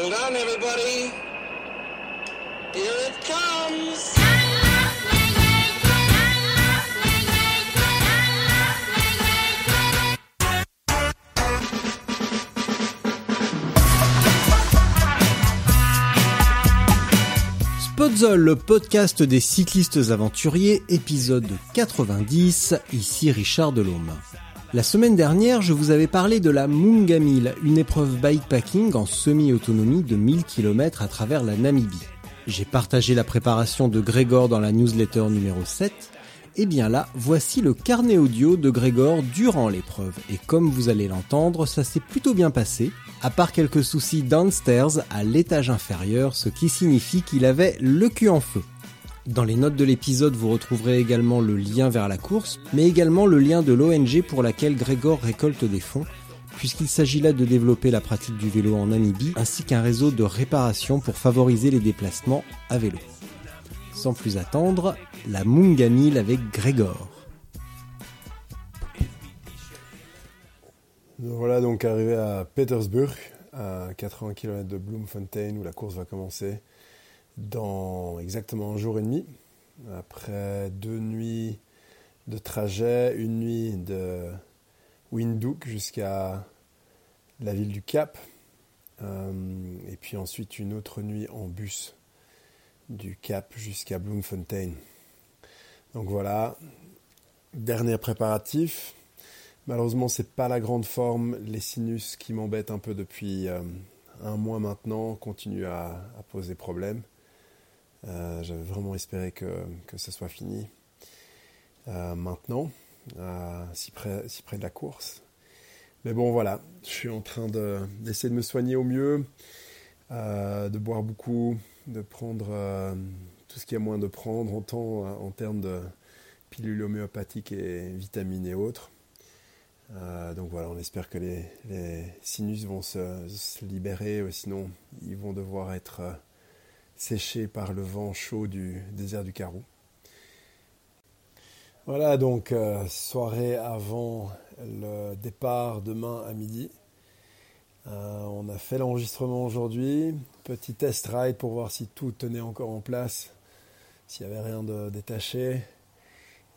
Hold on, everybody. Here it comes. Le podcast des cyclistes aventuriers, épisode 90, ici Richard Delhomme. La semaine dernière, je vous avais parlé de la Munga 1000, une épreuve bikepacking en semi-autonomie de 1000 km à travers la Namibie. J'ai partagé la préparation de Grégor dans la newsletter numéro 7. Et bien là, voici le carnet audio de Grégor durant l'épreuve. Et comme vous allez l'entendre, ça s'est plutôt bien passé, à part quelques soucis downstairs à l'étage inférieur, ce qui signifie qu'il avait le cul en feu. Dans les notes de l'épisode, vous retrouverez également le lien vers la course, mais également le lien de l'ONG pour laquelle Grégor récolte des fonds, puisqu'il s'agit là de développer la pratique du vélo en Namibie, ainsi qu'un réseau de réparation pour favoriser les déplacements à vélo. Sans plus attendre, la Mungamil avec Grégor. Voilà donc arrivé à Petersburg, à 80 km de Bloemfontein, où la course va commencer dans exactement un jour et demi. Après deux nuits de trajet, une nuit de Windhoek jusqu'à la ville du Cap, euh, et puis ensuite une autre nuit en bus du Cap jusqu'à Bloemfontein. Donc voilà, dernier préparatif. Malheureusement, c'est pas la grande forme. Les sinus qui m'embêtent un peu depuis euh, un mois maintenant continuent à, poser problème. Euh, j'avais vraiment espéré que, que ce soit fini euh, maintenant, si, près, si près de la course. Mais bon, voilà, je suis en train d'essayer de, me soigner au mieux, de boire beaucoup, de prendre tout ce qu'il y a moins de prendre en, termes de pilules homéopathiques et vitamines et autres. Euh, donc voilà, on espère que les, sinus vont se, libérer, euh, sinon ils vont devoir être euh, séchés par le vent chaud du désert du Karoo. Voilà donc soirée avant le départ demain à midi. on a fait l'enregistrement aujourd'hui, petit test ride pour voir si tout tenait encore en place, s'il n'y avait rien de détaché.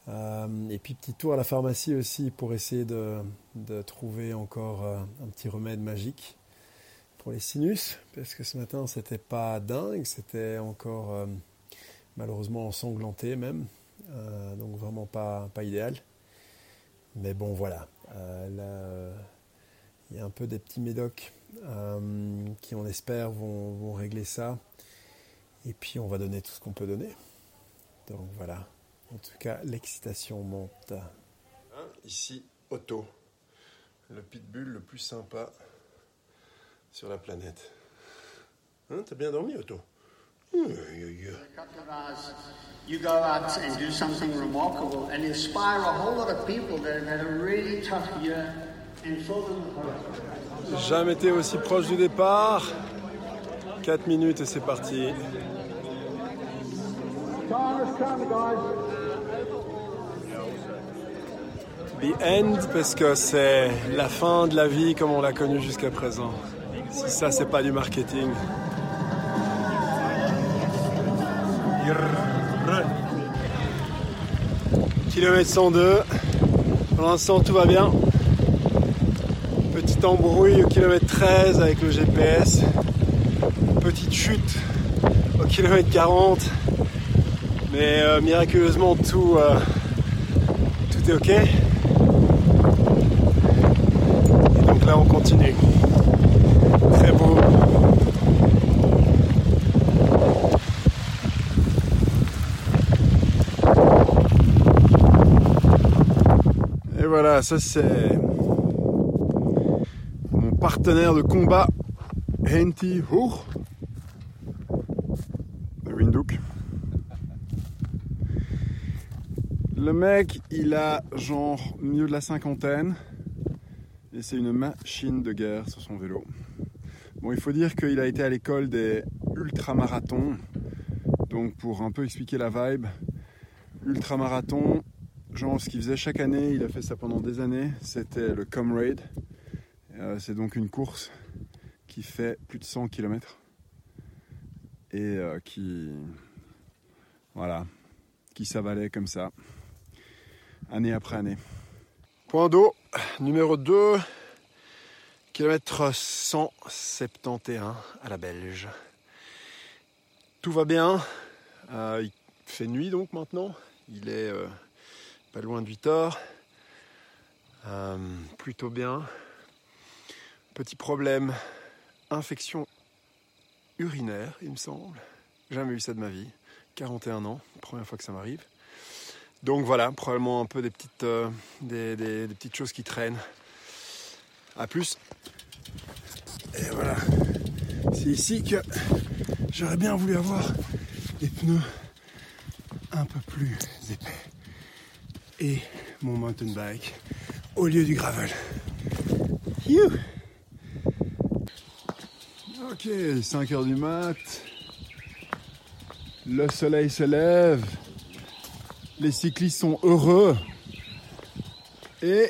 Euh, et puis petit tour à la pharmacie aussi pour essayer de, trouver encore euh, un petit remède magique pour les sinus, parce que ce matin c'était pas dingue, c'était encore euh, malheureusement ensanglanté même, donc vraiment pas, pas idéal. Mais bon voilà, il y a un peu des petits médocs qui on espère vont, vont régler ça, et puis on va donner tout ce qu'on peut donner. Donc voilà. En tout cas, l'excitation monte. Hein, ici, Otto, le pitbull le plus sympa sur la planète. Hein, T'as bien dormi, Otto You go out and do something remarkable and inspire a whole lot of people that had a really tough year and fill them with Jamais été aussi proche du départ. 4 minutes et c'est parti. The End parce que c'est la fin de la vie comme on l'a connue jusqu'à présent. Si ça, c'est pas du marketing. Kilomètre 102. Pour l'instant, tout va bien. Petite embrouille au kilomètre 13 avec le GPS. Petite chute au kilomètre 40. Mais euh, miraculeusement, euh, tout est ok. on continue. Très beau. Et voilà, c'est partenaire de combat, Henti Hour, de Windhoek. Le mec, il a genre mieux de la cinquantaine et c'est une machine de guerre sur son vélo. Bon, il faut dire qu'il a été à l'école des ultramarathons. Donc, pour un peu expliquer la vibe, ultramarathon, ce qu'il faisait chaque année, il a fait ça pendant des années, c'était le Comrade. Euh, c'est donc une course qui fait plus de 100 km et euh, qui, voilà, qui s'avalait comme ça, année après année. Point d'eau numéro 2, kilomètre 171 à la Belge. Tout va bien, euh, il fait nuit donc maintenant, il est pas loin 8 heures, Euh, plutôt bien. Petit problème, infection urinaire, il me semble. Jamais eu ça de ma vie. 41 ans, première fois que ça m'arrive. Donc voilà, probablement un peu des petites, euh, des- des petites choses qui traînent. A plus. Et voilà. C'est ici que j'aurais bien voulu avoir des pneus un peu plus épais. Mon mountain bike au lieu du gravel. Ok, 5 heures du mat. Le soleil se lève. Les cyclistes sont heureux. Et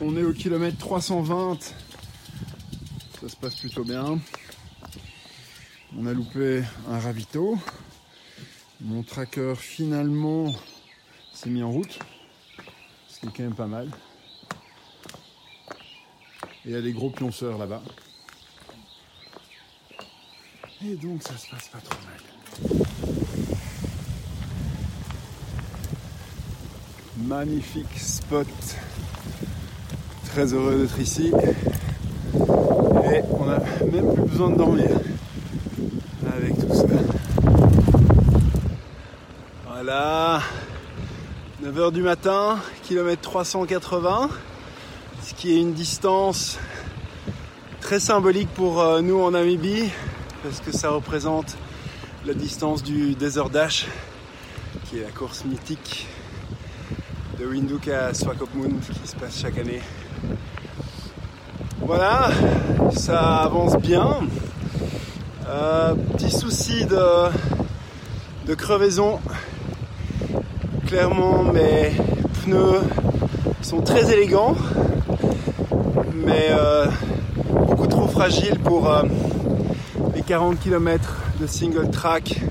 on est au kilomètre 320. Ça se passe plutôt bien. On a loupé un ravito. Mon tracker finalement mis en route. Ce qui est quand même pas mal. Et il y a des gros pionceurs là-bas. Et donc ça se passe pas trop mal. Magnifique spot. Très heureux d'être ici. Et on n'a même plus besoin de dormir. Avec tout ça. Voilà. 9h du matin, kilomètre 380. Ce qui est une distance très symbolique pour euh, nous en Namibie. Parce que ça représente la distance du Desert Dash. Qui est la course mythique de Windhoek à Swakopmund qui se passe chaque année. Voilà, ça avance bien. Euh, petit souci de, de crevaison. Clairement, mes pneus sont très élégants, mais euh, beaucoup trop fragiles pour euh, les 40 km de single track.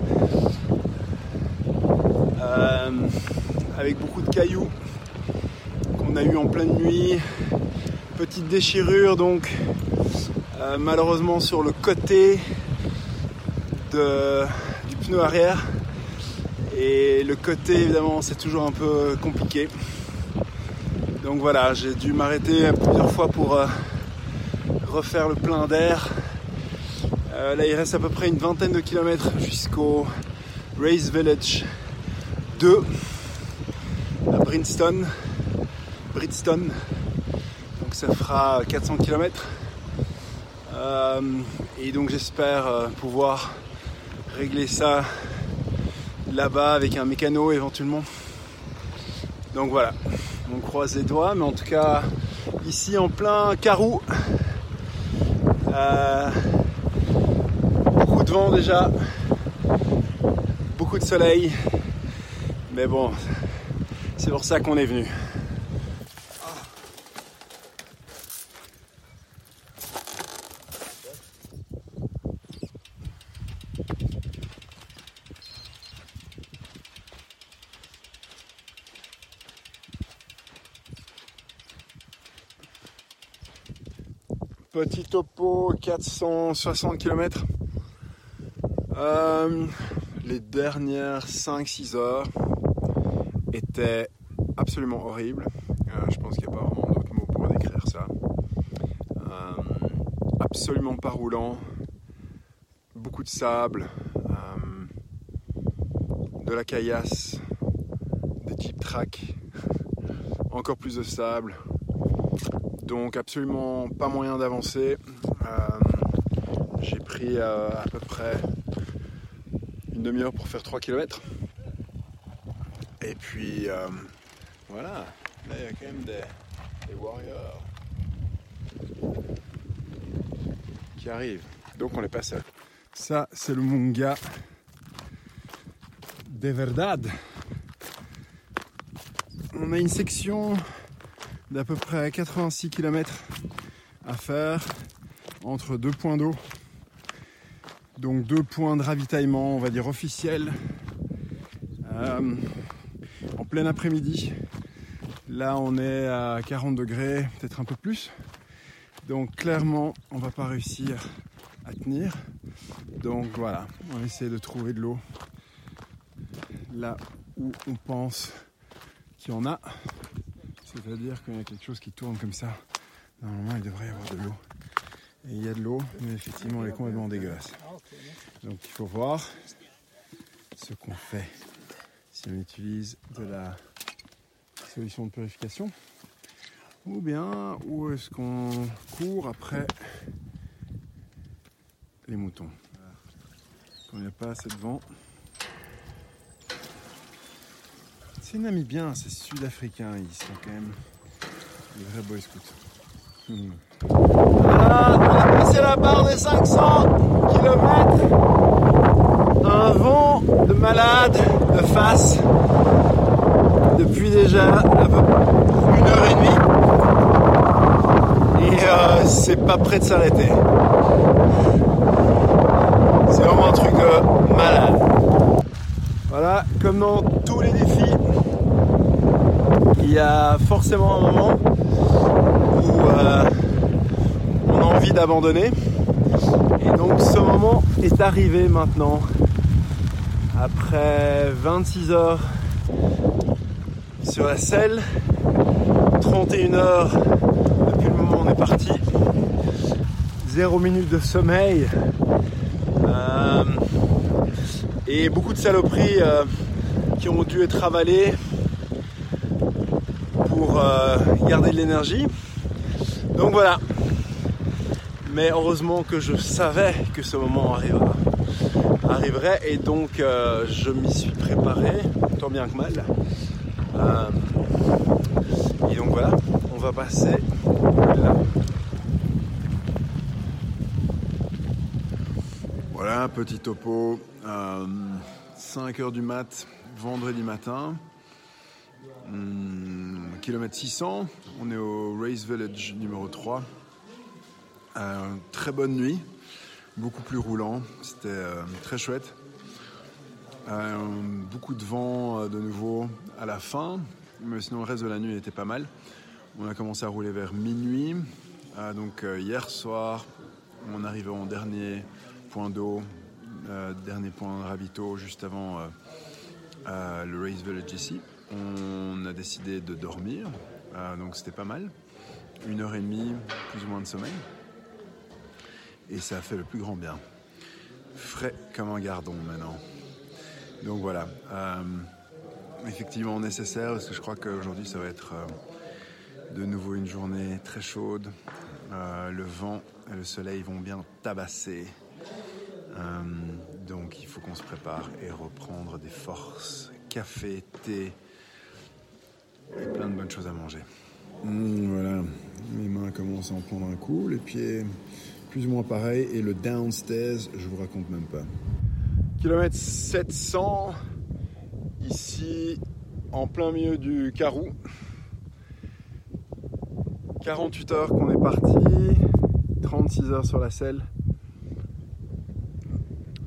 Euh, avec beaucoup de cailloux qu'on a eu en pleine nuit. Petite déchirure donc malheureusement sur le côté du pneu arrière. Et le côté évidemment c'est toujours un peu compliqué. Donc voilà, j'ai dû m'arrêter plusieurs fois pour euh, refaire le plein d'air. Euh, là il reste à peu près une vingtaine de kilomètres jusqu'au Race Village 2 à. Bridgestone. Donc ça fera 400 km. et donc j'espère euh, pouvoir régler ça là-bas avec un mécano éventuellement. Donc voilà, on croise les doigts, mais en tout cas ici en plein carreau. Euh, beaucoup de vent déjà, beaucoup de soleil. Mais bon, c'est pour ça qu'on est venu. Petit topo, 460 km. Euh, les dernières 5-6 heures étaient absolument horribles. Euh, je pense qu'il n'y a pas vraiment d'autres mots pour décrire ça. Euh, absolument pas roulant. Beaucoup de sable. de la caillasse. Des jeep track. Encore plus de sable. Donc absolument pas moyen d'avancer. Euh, j'ai pris euh, à peu près une demi-heure pour faire 3 km. Et puis euh, voilà, là il y a quand même des, warriors qui arrivent. Donc on n'est pas seul. Ça c'est le Munga de Verdad. On a une section d'à peu près 86 km à faire entre deux points d'eau. Donc deux points de ravitaillement, on va dire officiels. Euh, en plein après-midi. Là on est à 40 degrés, peut-être un peu plus. Donc clairement on va pas réussir à tenir. Donc voilà, on va essayer de trouver de l'eau là où on pense qu'il y en a. C'est-à-dire qu'il y a quelque chose qui tourne comme ça. Normalement, il devrait y avoir de l'eau. Il y a de l'eau, mais effectivement, elle est complètement dégueulasse. Donc il faut voir ce qu'on fait si on utilise de la solution de purification ou bien où est-ce qu'on court après les moutons? Quand il n'y a pas assez de vent, C'est namibien, c'est sud-africain, ils sont quand même des vrais boy scouts. Hmm. Voilà, on a passé la barre des 500 km. Un vent de malade de face depuis déjà à peu près une heure et demie. Et euh, c'est pas prêt de s'arrêter. C'est vraiment un truc de malade. Voilà, comme dans tous les défis, il y a forcément un moment où euh, on a envie d'abandonner. Et donc ce moment est arrivé maintenant. Après 26 heures sur la selle, 31 heures depuis le moment où on est parti, 0 minutes de sommeil. Euh, et beaucoup de saloperies euh, qui ont dû être avalées euh, garder de l'énergie. Donc voilà. Mais heureusement que je savais que ce moment arrivera, arriverait et donc euh, je m'y suis préparé, tant bien que mal. et donc voilà, on va passer là. Voilà, petit topo. 5 heures du mat, vendredi matin. Hum, kilomètre 600, on est au Race Village numéro 3. Euh, très bonne nuit, beaucoup plus roulant, c'était euh, très chouette. Euh, beaucoup de vent de nouveau à la fin, mais sinon le reste de la nuit était pas mal. On a commencé à rouler vers minuit. donc hier soir, on arrivait en dernier point d'eau dernier point de ravito juste avant le Race Village ici. On a décidé de dormir, euh, donc c'était pas mal. Une heure et demie, plus ou moins de sommeil. Et ça a fait le plus grand bien. Frais comme un gardon maintenant. Donc voilà. effectivement nécessaire parce que je crois qu'aujourd'hui ça va être de nouveau une journée très chaude. le vent et le soleil vont bien tabasser euh, donc il faut qu'on se prépare et reprendre des forces. Café, thé et plein de bonnes choses à manger. Mmh, voilà, mes mains commencent à en prendre un coup, les pieds plus ou moins pareil et le downstairs, je vous raconte même pas. Kilomètre 700, ici en plein milieu du Carou. 48 heures qu'on est parti, 36 heures sur la selle.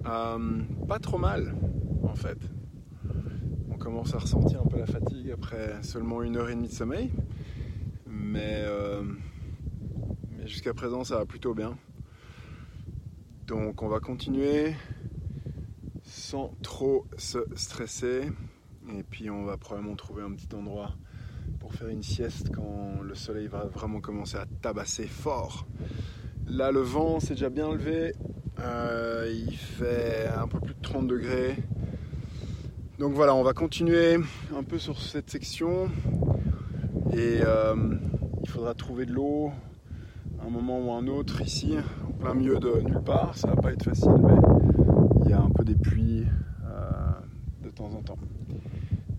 Euh, pas trop mal, en fait. Commence à ressentir un peu la fatigue après seulement une heure et demie de sommeil. Mais, euh, mais jusqu'à présent, ça va plutôt bien. Donc on va continuer sans trop se stresser. Et puis on va probablement trouver un petit endroit pour faire une sieste quand le soleil va vraiment commencer à tabasser fort. Là, le vent s'est déjà bien levé. Euh, il fait un peu plus de 30 degrés. Donc voilà, on va continuer un peu sur cette section. Et euh, il faudra trouver de l'eau un moment ou un autre ici, en plein milieu de nulle part. Ça va pas être facile, mais il y a un peu des puits euh, de temps en temps.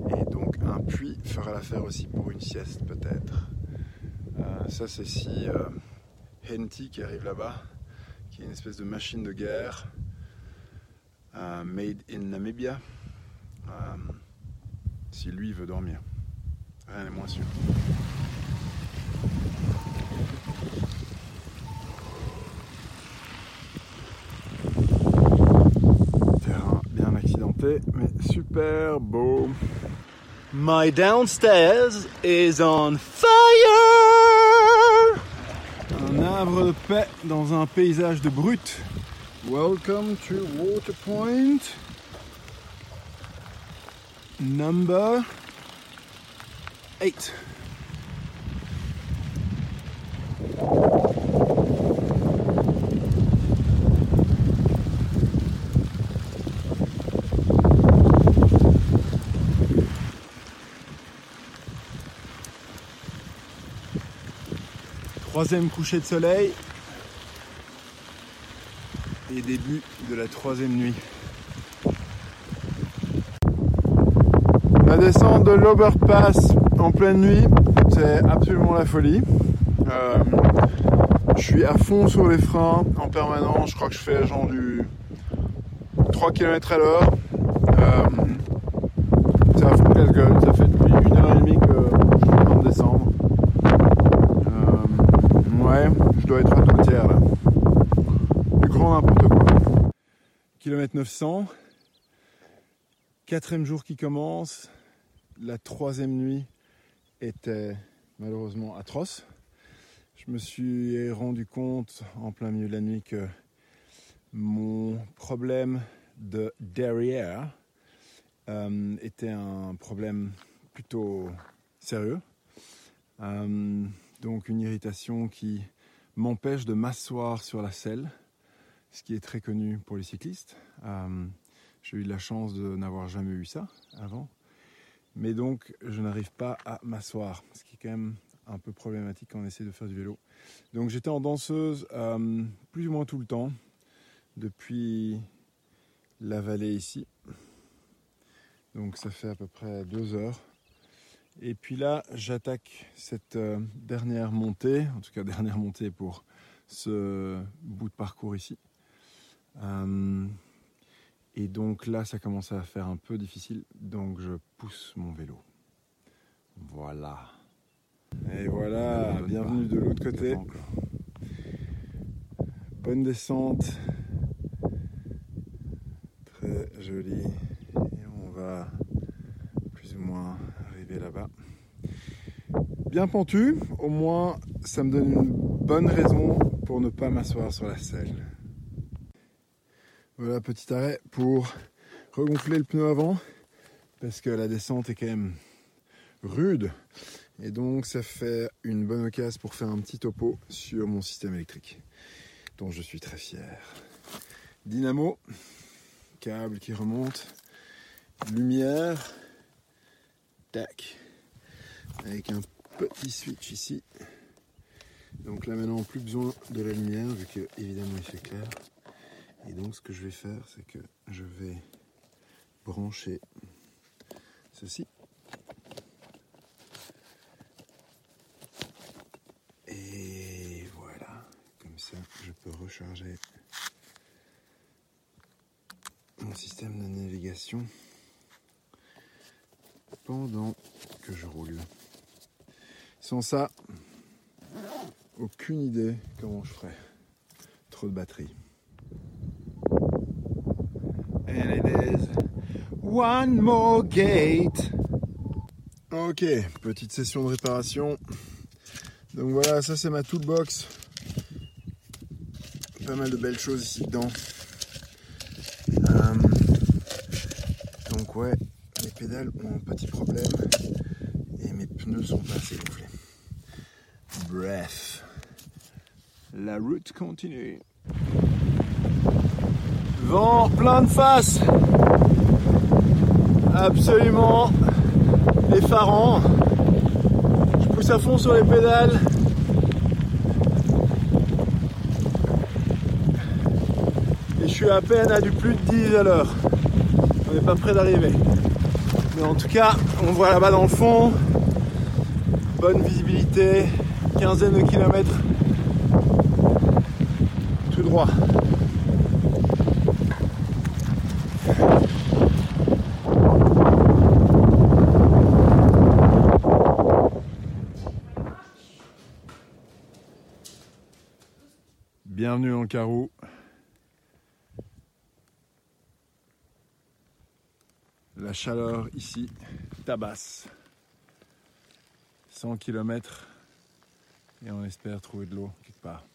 Et donc un puits fera l'affaire aussi pour une sieste peut-être. Euh, ça c'est si Henty qui arrive là-bas, qui est une espèce de machine de guerre made in Namibia. Euh, si lui veut dormir. Rien n'est moins sûr. Terrain bien accidenté, mais super beau. My downstairs is on fire! Un havre de paix dans un paysage de brut. Welcome to Waterpoint. Number 8. Troisième coucher de soleil et début de la troisième nuit. La descente de l'Oberpass en pleine nuit, c'est absolument la folie. Euh, je suis à fond sur les freins en permanence. Je crois que je fais genre du 3 km à l'heure. Euh, casse-gueule. Ça fait depuis une heure et demie que je suis en descendre. Euh, ouais, je dois être à tout tiers là. Du grand n'importe quoi. Kilomètre 900. Quatrième jour qui commence. La troisième nuit était malheureusement atroce. Je me suis rendu compte en plein milieu de la nuit que mon problème de derrière euh, était un problème plutôt sérieux. Euh, donc une irritation qui m'empêche de m'asseoir sur la selle, ce qui est très connu pour les cyclistes. Euh, j'ai eu la chance de n'avoir jamais eu ça avant. Mais donc, je n'arrive pas à m'asseoir, ce qui est quand même un peu problématique quand on essaie de faire du vélo. Donc, j'étais en danseuse euh, plus ou moins tout le temps, depuis la vallée ici. Donc, ça fait à peu près deux heures. Et puis là, j'attaque cette euh, dernière montée, en tout cas dernière montée pour ce bout de parcours ici. Euh, et donc là, ça commence à faire un peu difficile, donc je pousse mon vélo. Voilà. Et voilà, bienvenue de l'autre côté. Bonne descente. Très jolie. Et on va plus ou moins arriver là-bas. Bien pentu, au moins ça me donne une bonne raison pour ne pas m'asseoir sur la selle. Voilà, petit arrêt pour regonfler le pneu avant parce que la descente est quand même rude et donc ça fait une bonne occasion pour faire un petit topo sur mon système électrique dont je suis très fier. Dynamo, câble qui remonte, lumière, tac, avec un petit switch ici. Donc là maintenant plus besoin de la lumière vu que évidemment il fait clair. Et donc ce que je vais faire, c'est que je vais brancher ceci. Et voilà, comme ça je peux recharger mon système de navigation pendant que je roule. Sans ça, aucune idée comment je ferai. Trop de batterie. And it is one more gate. Ok, petite session de réparation. Donc voilà, ça c'est ma toolbox. Pas mal de belles choses ici dedans. Euh, donc ouais, les pédales ont un petit problème et mes pneus sont pas assez gonflés. Bref, la route continue. Vent plein de face. Absolument effarant. Je pousse à fond sur les pédales. Et je suis à peine à du plus de 10 à l'heure. On n'est pas près d'arriver. Mais en tout cas, on voit là-bas dans le fond. Bonne visibilité. Quinzaine de kilomètres. Tout droit. En Carreau. La chaleur ici tabasse. 100 km et on espère trouver de l'eau quelque part.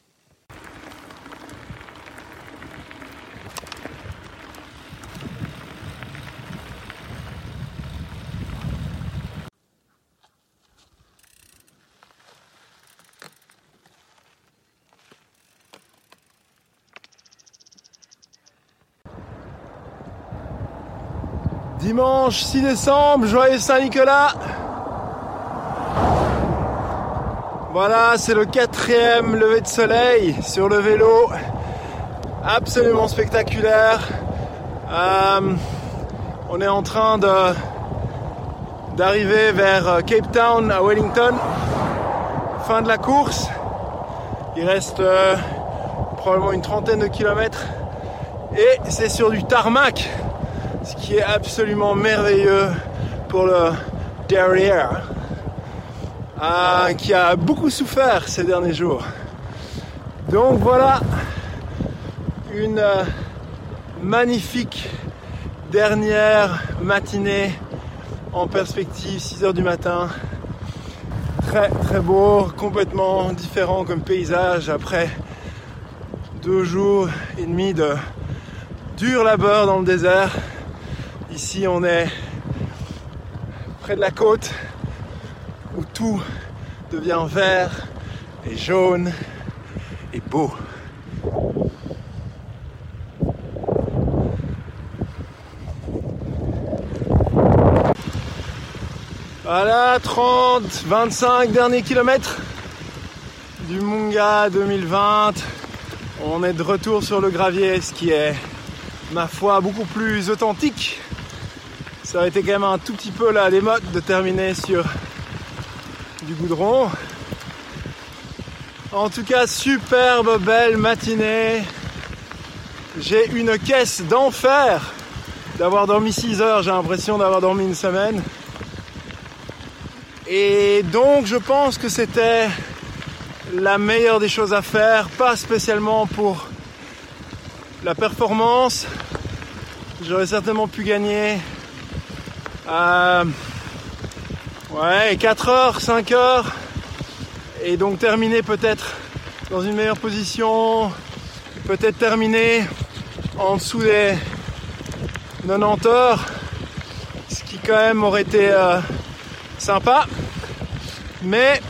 Dimanche 6 décembre, joyeux Saint-Nicolas. Voilà, c'est le quatrième lever de soleil sur le vélo. Absolument spectaculaire. Euh, on est en train de d'arriver vers Cape Town à Wellington. Fin de la course. Il reste euh, probablement une trentaine de kilomètres. Et c'est sur du tarmac qui est absolument merveilleux pour le derrière, euh, qui a beaucoup souffert ces derniers jours. Donc voilà une euh, magnifique dernière matinée en perspective, 6 heures du matin. Très très beau, complètement différent comme paysage après deux jours et demi de dur labeur dans le désert. Ici, on est près de la côte où tout devient vert et jaune et beau. Voilà, 30, 25 derniers kilomètres du Munga 2020. On est de retour sur le gravier, ce qui est, ma foi, beaucoup plus authentique ça aurait été quand même un tout petit peu là des de terminer sur du goudron. En tout cas, superbe belle matinée. J'ai une caisse d'enfer d'avoir dormi 6 heures. J'ai l'impression d'avoir dormi une semaine. Et donc, je pense que c'était la meilleure des choses à faire, pas spécialement pour la performance. J'aurais certainement pu gagner euh, ouais, 4 heures, 5 heures. Et donc terminer peut-être dans une meilleure position. Peut-être terminer en dessous des 90 heures. Ce qui quand même aurait été euh, sympa. Mais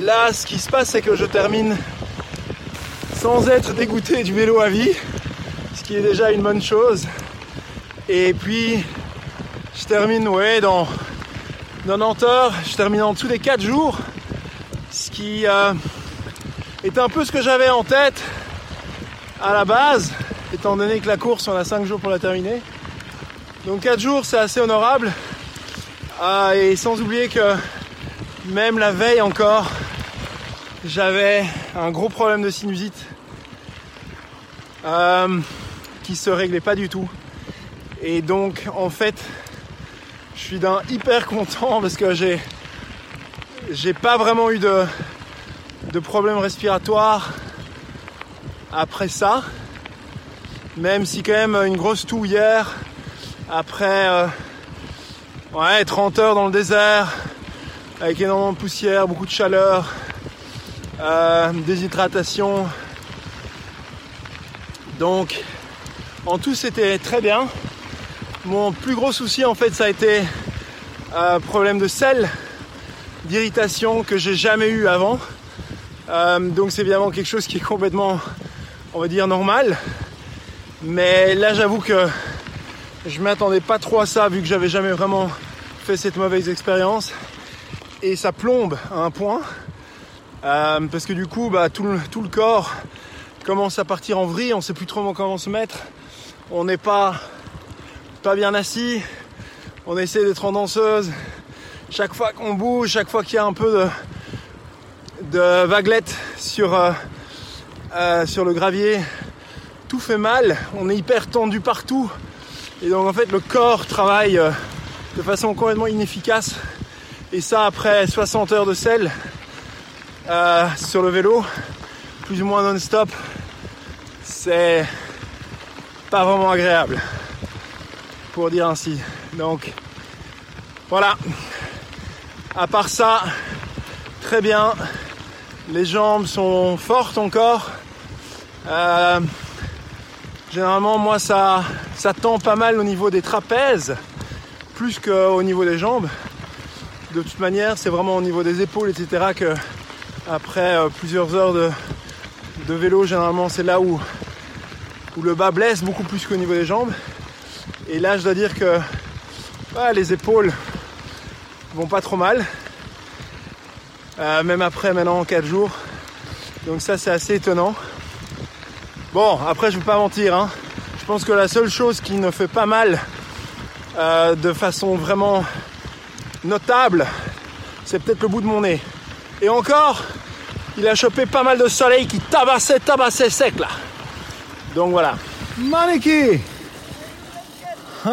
là, ce qui se passe, c'est que je termine sans être dégoûté du vélo à vie. Ce qui est déjà une bonne chose. Et puis, termine ouais, dans 90 heures, je termine en dessous des 4 jours, ce qui euh, est un peu ce que j'avais en tête à la base, étant donné que la course on a 5 jours pour la terminer. Donc 4 jours c'est assez honorable. Ah, et sans oublier que même la veille encore, j'avais un gros problème de sinusite euh, qui se réglait pas du tout. Et donc en fait je suis d'un hyper content parce que j'ai pas vraiment eu de, de problème respiratoire après ça. Même si quand même une grosse toux hier après euh, ouais, 30 heures dans le désert avec énormément de poussière, beaucoup de chaleur, euh, déshydratation. Donc en tout c'était très bien. Mon plus gros souci en fait ça a été un problème de sel, d'irritation que j'ai jamais eu avant. Euh, donc c'est évidemment quelque chose qui est complètement, on va dire, normal. Mais là j'avoue que je m'attendais pas trop à ça vu que j'avais jamais vraiment fait cette mauvaise expérience. Et ça plombe à un point. Euh, parce que du coup bah, tout, le, tout le corps commence à partir en vrille, on sait plus trop comment se mettre. On n'est pas, bien assis. On essaie d'être en danseuse. Chaque fois qu'on bouge, chaque fois qu'il y a un peu de, vaguelettes sur, euh, euh, sur le gravier, tout fait mal. On est hyper tendu partout. Et donc en fait le corps travaille euh, de façon complètement inefficace. Et ça après 60 heures de sel sur le vélo, plus ou moins non-stop, c'est pas vraiment agréable, dire ainsi. Donc voilà. À part ça, très bien. Les jambes sont fortes encore. Euh, généralement, moi, ça, ça tend pas mal au niveau des trapèzes, plus qu'au niveau des jambes. De toute manière, c'est vraiment au niveau des épaules, etc. que après euh, plusieurs heures de, de vélo, généralement, c'est là où, où le bas blesse beaucoup plus qu'au niveau des jambes. Et là, je dois dire que les épaules vont pas trop mal. Euh, même après maintenant 4 jours. Donc ça c'est assez étonnant. Bon, après je ne vais pas mentir. Hein. Je pense que la seule chose qui ne fait pas mal euh, de façon vraiment notable, c'est peut-être le bout de mon nez. Et encore, il a chopé pas mal de soleil qui tabassait, tabassait sec là. Donc voilà. Maniki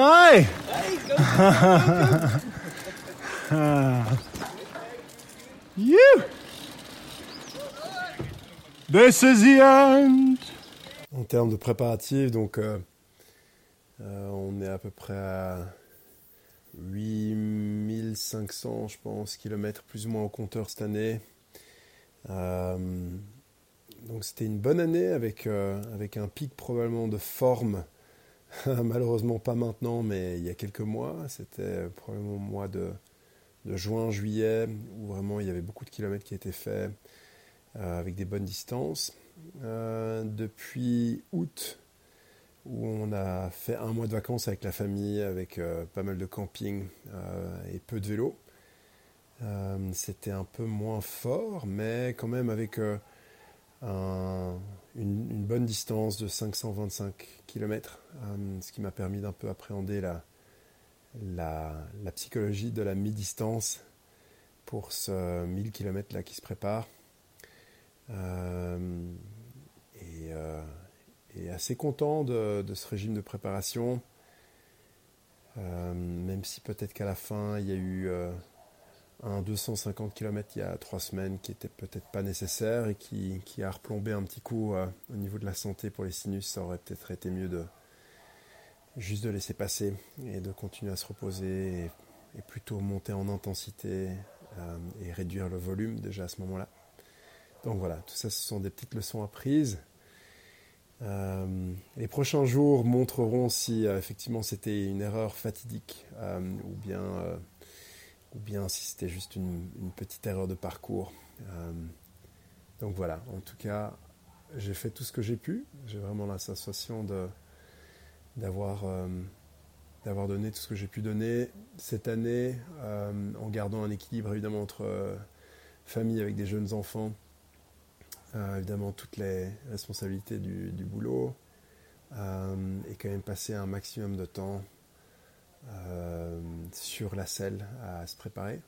En termes de préparatifs, donc euh, euh, on est à peu près à 8500, je pense, kilomètres plus ou moins au compteur cette année. Euh, donc c'était une bonne année avec, avec un pic probablement de forme. Malheureusement pas maintenant, mais il y a quelques mois. C'était probablement au mois de, juin, juillet, où vraiment il y avait beaucoup de kilomètres qui étaient faits euh, avec des bonnes distances. depuis août, où on a fait un mois de vacances avec la famille, avec pas mal de camping et peu de vélo. C'était un peu moins fort, mais quand même avec une, bonne distance de 525 km, euh, ce qui m'a permis d'un peu appréhender la, la, psychologie de la mi-distance pour ce 1000 km là qui se prépare. Euh, euh, et, assez content de, de, ce régime de préparation, même si peut-être qu'à la fin il y a eu un 250 km il y a trois semaines qui était peut-être pas nécessaire et qui, a replombé un petit coup euh, au niveau de la santé pour les sinus. Ça aurait peut-être été mieux de juste de laisser passer et de continuer à se reposer et, plutôt monter en intensité euh, et réduire le volume déjà à ce moment-là. Donc voilà, tout ça ce sont des petites leçons apprises. Euh, les prochains jours montreront si effectivement c'était une erreur fatidique ou bien ou bien si c'était juste une, petite erreur de parcours. Euh, donc voilà, en tout cas, j'ai fait tout ce que j'ai pu. J'ai vraiment la sensation de, d'avoir, euh, d'avoir donné tout ce que j'ai pu donner cette année, euh, en gardant un équilibre évidemment entre famille avec des jeunes enfants, évidemment toutes les responsabilités du, du boulot, et quand même passer un maximum de temps euh, sur la selle à se préparer.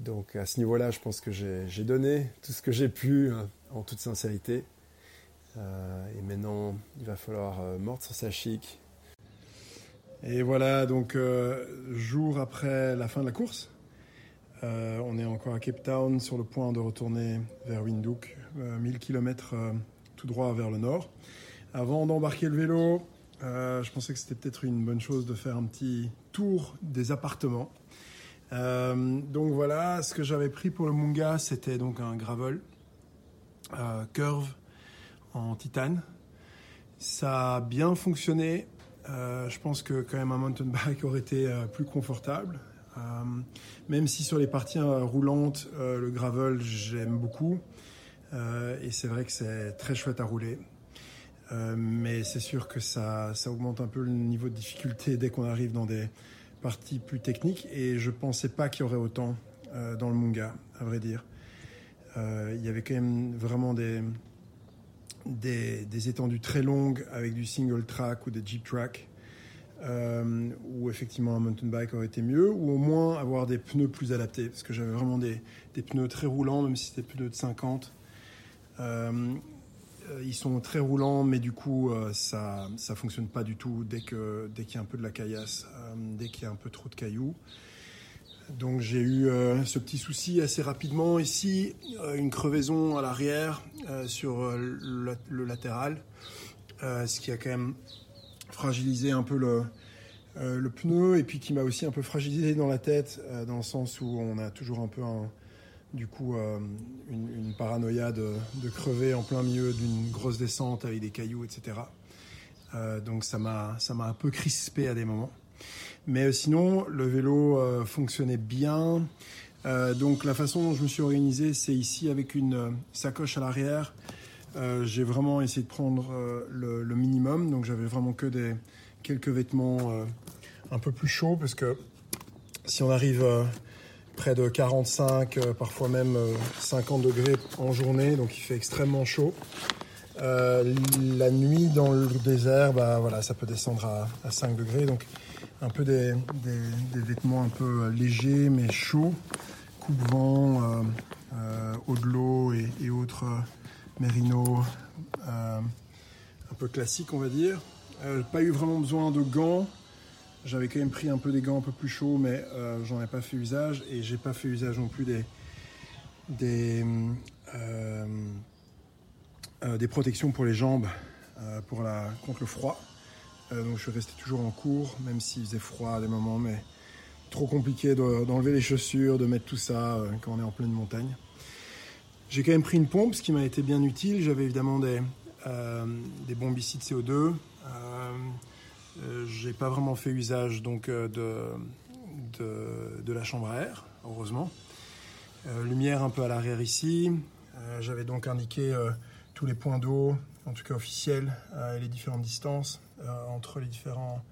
Donc à ce niveau-là, je pense que j'ai donné tout ce que j'ai pu euh, en toute sincérité. Euh, et maintenant, il va falloir mordre sur sa chic. Et voilà, donc jour après la fin de la course, on est encore à Cape Town sur le point de retourner vers Windhoek, 1000 km tout droit vers le nord. Avant d'embarquer le vélo, euh, je pensais que c'était peut-être une bonne chose de faire un petit tour des appartements. Euh, donc voilà, ce que j'avais pris pour le Munga, c'était donc un gravel euh, curve en titane. Ça a bien fonctionné. je pense que quand même un mountain bike aurait été plus confortable. même si sur les parties roulantes, le gravel, j'aime beaucoup. et c'est vrai que c'est très chouette à rouler. Euh, mais c'est sûr que ça, ça, augmente un peu le niveau de difficulté dès qu'on arrive dans des parties plus techniques. Et je pensais pas qu'il y aurait autant euh, dans le manga, à vrai dire. Euh, il y avait quand même vraiment des, des, étendues très longues avec du single track ou des jeep track, où effectivement un mountain bike aurait été mieux, ou au moins avoir des pneus plus adaptés, parce que j'avais vraiment des, des pneus très roulants, même si c'était pneus de 50. Euh, euh, ils sont très roulants, mais du coup, euh, ça ça fonctionne pas du tout dès que dès qu'il y a un peu de la caillasse, euh, dès qu'il y a un peu trop de cailloux. Donc j'ai eu euh, ce petit souci assez rapidement ici, euh, une crevaison à l'arrière euh, sur euh, le, latéral, euh, ce qui a quand même fragilisé un peu le, euh, pneu et puis qui m'a aussi un peu fragilisé dans la tête, euh, dans le sens où on a toujours un peu un, du coup euh, une, paranoïa de, crever en plein milieu d'une grosse descente avec des cailloux, etc. Euh, donc ça m'a ça m'a un peu crispé à des moments. Mais euh, sinon, le vélo fonctionnait bien. Donc la façon dont je me suis organisé, c'est ici avec une sacoche à l'arrière. J'ai vraiment essayé de prendre le, le minimum. Donc j'avais vraiment que des quelques vêtements un peu plus chauds parce que si on arrive près de 45, euh, parfois même euh, 50 degrés en journée, donc il fait extrêmement chaud. Euh, la nuit dans le désert, bah, voilà, ça peut descendre à, à 5 degrés, donc un peu des, vêtements un peu euh, légers mais chauds, coupe-vent, euh, euh, eau de l'eau et, et autres euh, mérinos euh, un peu classiques, on va dire. Euh, pas eu vraiment besoin de gants. J'avais quand même pris un peu des gants un peu plus chauds, mais euh, j'en ai pas fait usage et j'ai pas fait usage non plus des des euh, euh, protections pour les jambes euh, pour la contre le froid. Donc je suis resté toujours en cours, même s'il faisait froid à des moments, mais trop compliqué de- d'enlever les chaussures, de mettre tout ça quand on est en pleine montagne. J'ai quand même pris une pompe, ce qui m'a été bien utile. J'avais évidemment des, des bombicides CO2. Euh, j'ai pas vraiment fait usage donc euh, de, de, la chambre à air, heureusement. Euh, lumière un peu à l'arrière ici. J'avais donc indiqué tous les points d'eau, en tout cas officiels, et les différentes distances entre les différents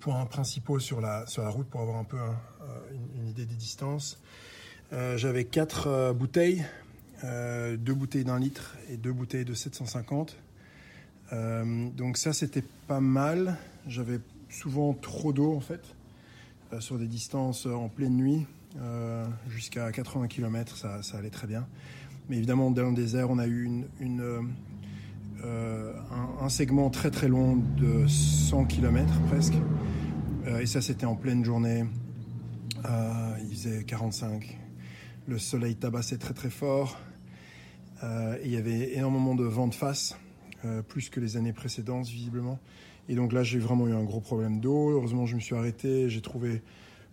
points principaux sur la, sur la route pour avoir un peu euh, une, idée des distances. J'avais quatre bouteilles, deux bouteilles d'un litre et deux bouteilles de 750. Euh, donc ça c'était pas mal. J'avais souvent trop d'eau en fait euh, sur des distances euh, en pleine nuit jusqu'à 80 km, ça, allait très bien. Mais évidemment dans le désert on a eu un, segment très très long de 100 km presque. Et ça c'était en pleine journée. Il faisait 45. Le soleil tabassait très très fort. Il y avait énormément de vent de face, euh, plus que les années précédentes visiblement. Et donc là j'ai vraiment eu un gros problème d'eau. Heureusement je me suis arrêté, j'ai trouvé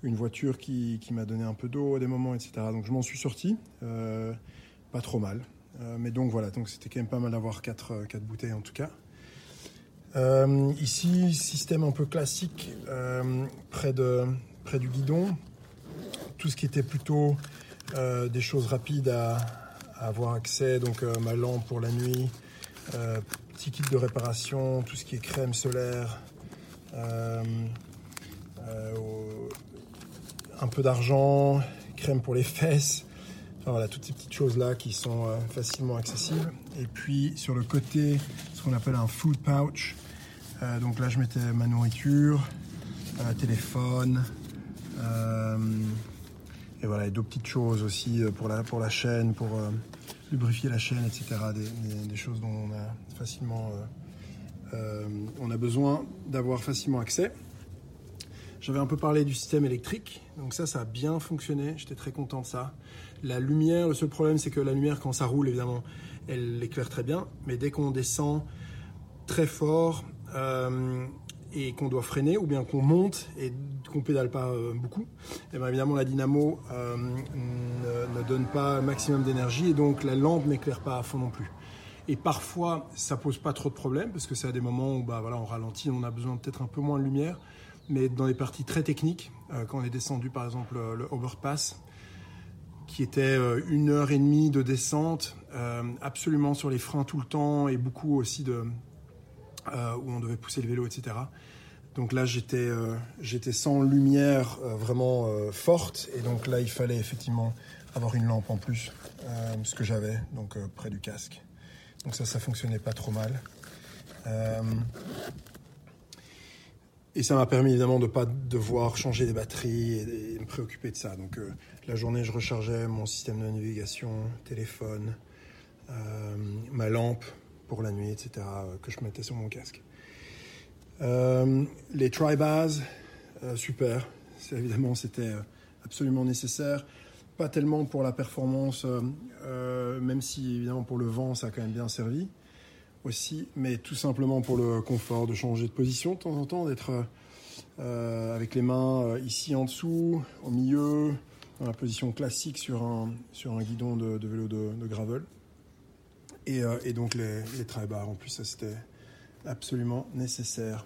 une voiture qui, qui m'a donné un peu d'eau à des moments, etc. Donc je m'en suis sorti, euh, pas trop mal. Euh, mais donc voilà, donc c'était quand même pas mal d'avoir quatre, euh, quatre bouteilles en tout cas. Ici, système un peu classique, près, de, près du guidon. Tout ce qui était plutôt des choses rapides à, à avoir accès, donc ma lampe pour la nuit, euh, petit kit de réparation, tout ce qui est crème solaire, euh, euh, un peu d'argent, crème pour les fesses, Enfin, voilà, toutes ces petites choses-là qui sont facilement accessibles. Et puis sur le côté, ce qu'on appelle un food pouch. Donc là, je mettais ma nourriture, téléphone, et voilà, et d'autres petites choses aussi pour la, pour la chaîne, pour lubrifier la chaîne, etc. Des, choses dont on a facilement, euh, euh, on a besoin d'avoir facilement accès. J'avais un peu parlé du système électrique, donc ça, ça a bien fonctionné. J'étais très content de ça. La lumière, le seul problème, c'est que la lumière, quand ça roule, évidemment, elle éclaire très bien, mais dès qu'on descend très fort euh, et qu'on doit freiner, ou bien qu'on monte et qu'on pédale pas euh, beaucoup, et bien évidemment, la dynamo euh, ne, ne donne pas maximum d'énergie et donc la lampe n'éclaire pas à fond non plus. Et parfois, ça pose pas trop de problèmes parce que c'est à des moments où bah, voilà, on ralentit, on a besoin peut-être un peu moins de lumière. Mais dans des parties très techniques, euh, quand on est descendu par exemple le, overpass, qui était une heure et demie de descente, absolument sur les freins tout le temps et beaucoup aussi de euh, où on devait pousser le vélo, etc. Donc là, j'étais euh, sans lumière euh, vraiment forte et donc là, il fallait effectivement avoir une lampe en plus, ce que j'avais, donc près du casque. Donc ça, ça fonctionnait pas trop mal. Et ça m'a permis évidemment de ne pas devoir changer les batteries et, me préoccuper de ça. Donc la journée, je rechargeais mon système de navigation, téléphone, ma lampe pour la nuit, etc., euh, que je mettais sur mon casque. les tri-bases, super. Évidemment, c'était absolument nécessaire. Pas tellement pour la performance, même si évidemment pour le vent, ça a quand même bien servi aussi, mais tout simplement pour le confort de changer de position de temps en temps, d'être euh, avec les mains euh, ici en dessous, au milieu, dans la position classique sur un, sur un guidon de, vélo de, gravel. Et, euh, et, donc les, les bars en plus, ça c'était absolument nécessaire.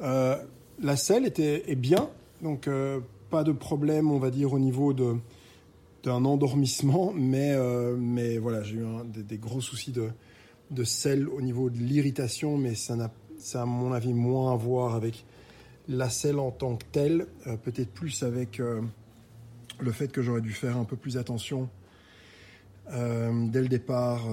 la selle était bien, donc pas de problème, on va dire, au niveau d'un endormissement, mais, voilà, j'ai eu des, gros soucis de, de sel au niveau de l'irritation, mais ça n'a, ça à mon avis moins à voir avec la selle en tant que telle, euh, peut-être plus avec euh, le fait que j'aurais dû faire un peu plus attention euh, dès le départ,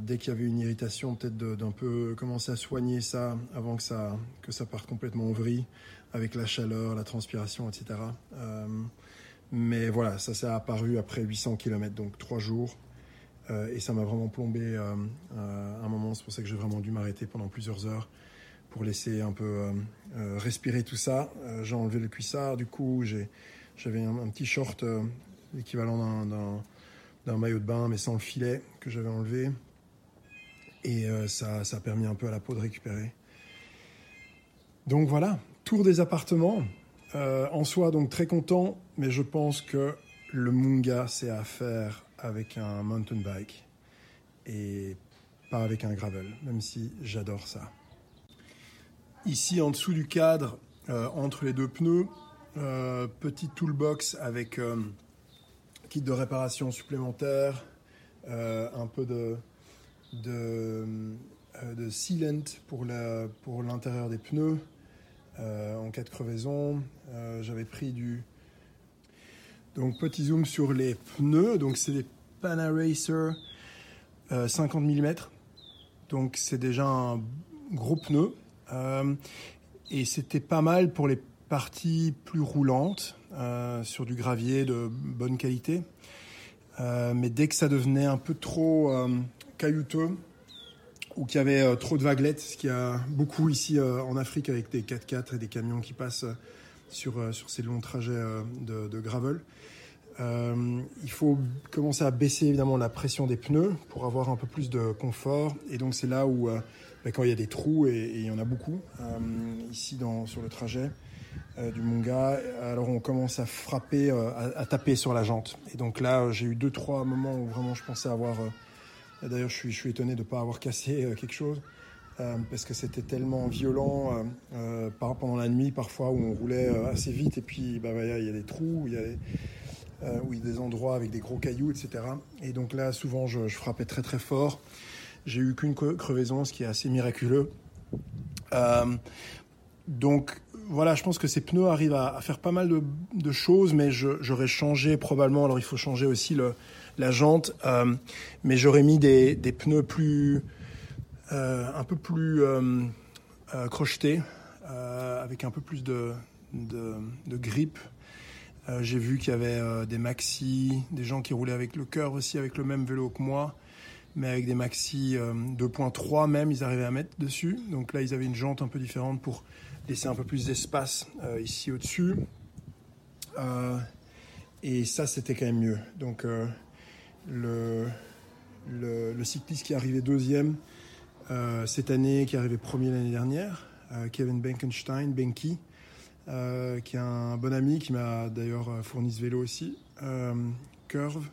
dès qu'il y avait une irritation, peut-être d'un peu commencer à soigner ça avant que ça, que ça parte complètement en vrille, avec la chaleur, la transpiration, etc. mais voilà, ça s'est apparu après 800 km, donc trois jours. Euh, et ça m'a vraiment plombé euh, euh, un moment. C'est pour ça que j'ai vraiment dû m'arrêter pendant plusieurs heures pour laisser un peu respirer tout ça. j'ai enlevé le cuissard, du coup j'avais un, petit short équivalent d'un maillot de bain, mais sans le filet que j'avais enlevé. Et ça, ça, a permis un peu à la peau de récupérer. Donc voilà, tour des appartements. en soi, donc très content, mais je pense que le Munga, c'est à faire avec un mountain bike et pas avec un gravel, même si j'adore ça. Ici, en dessous du cadre, euh, entre les deux pneus, euh, petit toolbox avec euh, kit de réparation supplémentaire, un peu de, de, de sealant pour l'intérieur des pneus en cas de crevaison. J'avais pris du, donc petit zoom sur les pneus. Donc c'est des Panaracer 50 mm. Donc c'est déjà un gros pneu. Euh, et c'était pas mal pour les parties plus roulantes euh, sur du gravier de bonne qualité. Euh, mais dès que ça devenait un peu trop caillouteux ou qu'il y avait trop de vaguelettes, ce qu'il y a beaucoup ici en Afrique avec des 4x4 et des camions qui passent sur, sur ces longs trajets de, gravel, euh, il faut commencer à baisser évidemment la pression des pneus pour avoir un peu plus de confort. Et donc c'est là où, euh, ben, quand il y a des trous, et, il y en a beaucoup euh, ici sur le trajet du Munga, alors on commence à frapper, à, taper sur la jante. Et donc là, j'ai eu deux, trois moments où vraiment je pensais avoir... D'ailleurs, je suis, je étonné de ne pas avoir cassé quelque chose. parce que c'était tellement violent pendant la nuit parfois où on roulait assez vite et puis bah, il y a des trous, il y a des, euh, où il y a des endroits avec des gros cailloux, etc. Et donc là, souvent, je, frappais très très fort. J'ai eu qu'une crevaison, ce qui est assez miraculeux. Euh, donc voilà, je pense que ces pneus arrivent à, faire pas mal de, choses, mais j'aurais changé probablement. Alors il faut changer aussi la jante, euh, mais j'aurais mis des, pneus plus, un peu plus crochetés, avec un peu plus de, de, de euh, j'ai vu qu'il y avait euh, des maxi, des gens qui roulaient avec le cœur aussi, avec le même vélo que moi, mais avec des maxi 2.3 euh, même, ils arrivaient à mettre dessus. Donc là, ils avaient une jante un peu différente pour laisser un peu plus d'espace ici au-dessus. et ça, c'était quand même mieux. Donc le, le, cycliste qui est arrivé deuxième cette année, qui est arrivé premier l'année dernière, Kevin Benkenstein, Benki, euh, qui est un bon ami qui m'a d'ailleurs euh, fourni ce vélo aussi, euh, Curve.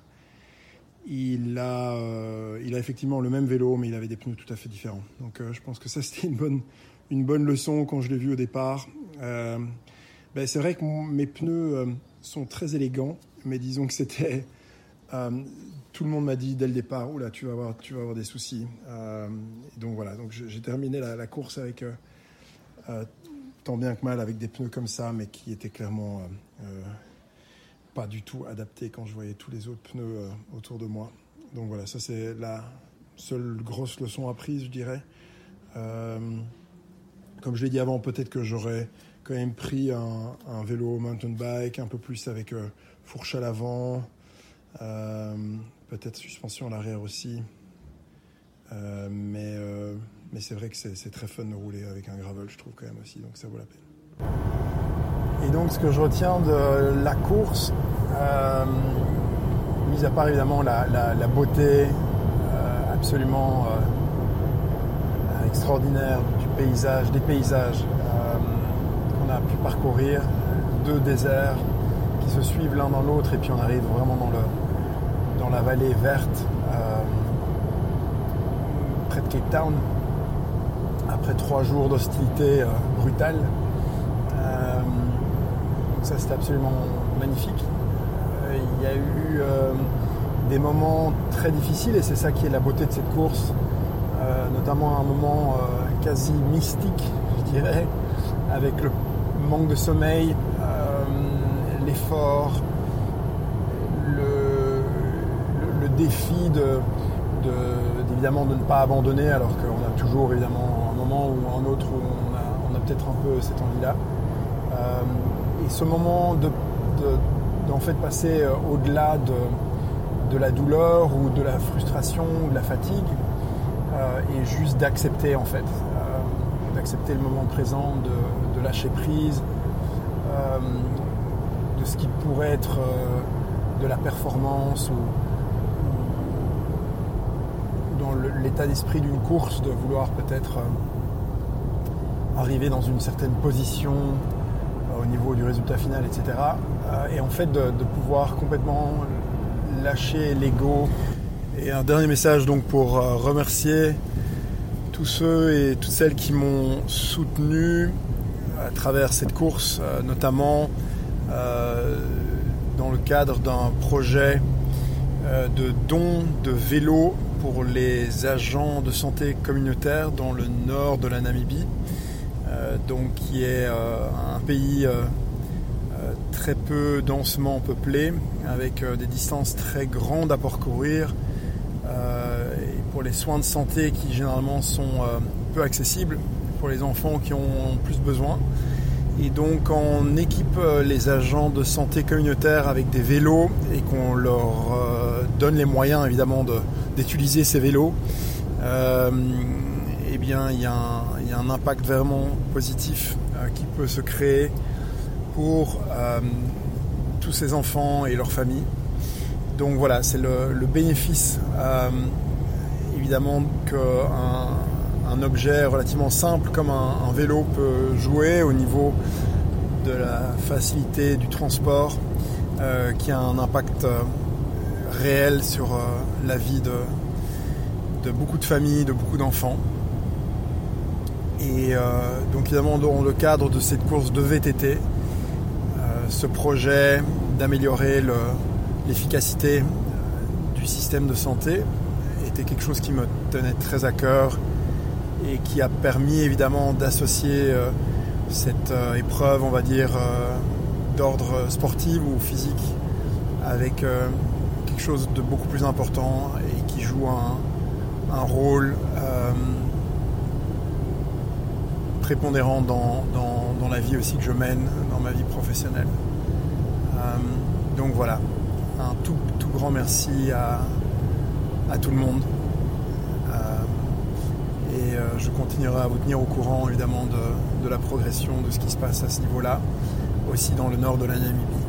Il a, il a effectivement le même vélo, mais il avait des pneus tout à fait différents. Donc je pense que ça, c'était une bonne, une bonne leçon quand je l'ai vu au départ. Ben, c'est vrai que mes pneus sont très élégants, mais disons que c'était... tout le monde m'a dit dès le départ, vas avoir, tu vas avoir des soucis. donc voilà, donc j'ai terminé la, la, course avec tant bien que mal avec des pneus comme ça, mais qui étaient clairement euh, pas du tout adapté quand je voyais tous les autres pneus euh, autour de moi. Donc voilà, ça c'est la seule grosse leçon apprise, je dirais. Comme je l'ai dit avant, peut-être que j'aurais quand même pris un, vélo mountain bike un peu plus avec euh, fourche à l'avant, euh, peut-être suspension à l'arrière aussi. Euh, mais mais c'est vrai que c'est très fun de rouler avec un gravel, je trouve quand même aussi, donc ça vaut la peine. Et donc ce que je retiens de la course, mis à part évidemment la, la, la beauté absolument extraordinaire des paysages qu'on a pu parcourir, deux déserts qui se suivent l'un dans l'autre et puis on arrive vraiment dans, dans la vallée verte près de Cape Town après trois jours d'hostilité euh, brutale. Euh, ça c'était absolument magnifique. Euh, il y a eu euh, des moments très difficiles et c'est ça qui est la beauté de cette course, euh, notamment un moment euh, quasi mystique, je dirais, avec le manque de sommeil, l'effort, le, défi de, de, évidemment de ne pas abandonner alors qu'on a toujours évidemment un moment ou un autre où on a, peut-être un peu cette envie-là. Euh, et ce moment de, fait passer au-delà de, de la douleur ou de la frustration ou de la fatigue euh, et juste d'accepter en fait, euh, d'accepter le moment présent, de, lâcher prise, euh, de ce qui pourrait être euh, de la performance ou, l'état d'esprit d'une course, de vouloir peut-être euh, arriver dans une certaine position au niveau du résultat final, etc. Et en fait de, de pouvoir complètement lâcher l'ego. Et un dernier message donc pour remercier tous ceux et toutes celles qui m'ont soutenu à travers cette course, euh, notamment euh, dans le cadre d'un projet de don de vélos pour les agents de santé communautaire dans le nord de la Namibie, euh, donc qui est euh, un pays euh, très peu densément peuplé, avec des distances très grandes à parcourir, les soins de santé qui généralement sont peu accessibles pour les enfants qui ont plus besoin. Et donc on équipe les agents de santé communautaire avec des vélos et qu'on leur donne les moyens évidemment de, d'utiliser ces vélos, euh, eh bien, il y, a un impact vraiment positif euh, qui peut se créer pour euh, tous ces enfants et leurs familles. Donc voilà, c'est le, bénéfice, euh, évidemment, qu'un un objet relativement simple comme un, vélo peut jouer au niveau de la facilité du transport, euh, qui a un impact réel sur euh, la vie de, beaucoup de familles, de beaucoup d'enfants. Et euh, donc évidemment dans le cadre de cette course de VTT, euh, ce projet d'améliorer l'efficacité du système de santé était quelque chose qui me tenait très à cœur et qui a permis évidemment d'associer euh, cette euh, épreuve, on va dire, euh, d'ordre sportif ou physique avec quelque chose de beaucoup plus important et qui joue un, rôle prépondérant dans, dans, dans, la vie aussi que je mène, dans ma vie professionnelle. Donc voilà, un tout, tout grand merci à, à tout le monde. Euh, et euh, je continuerai à vous tenir au courant évidemment de, de la progression de ce qui se passe à ce niveau-là, aussi dans le nord de la Namibie.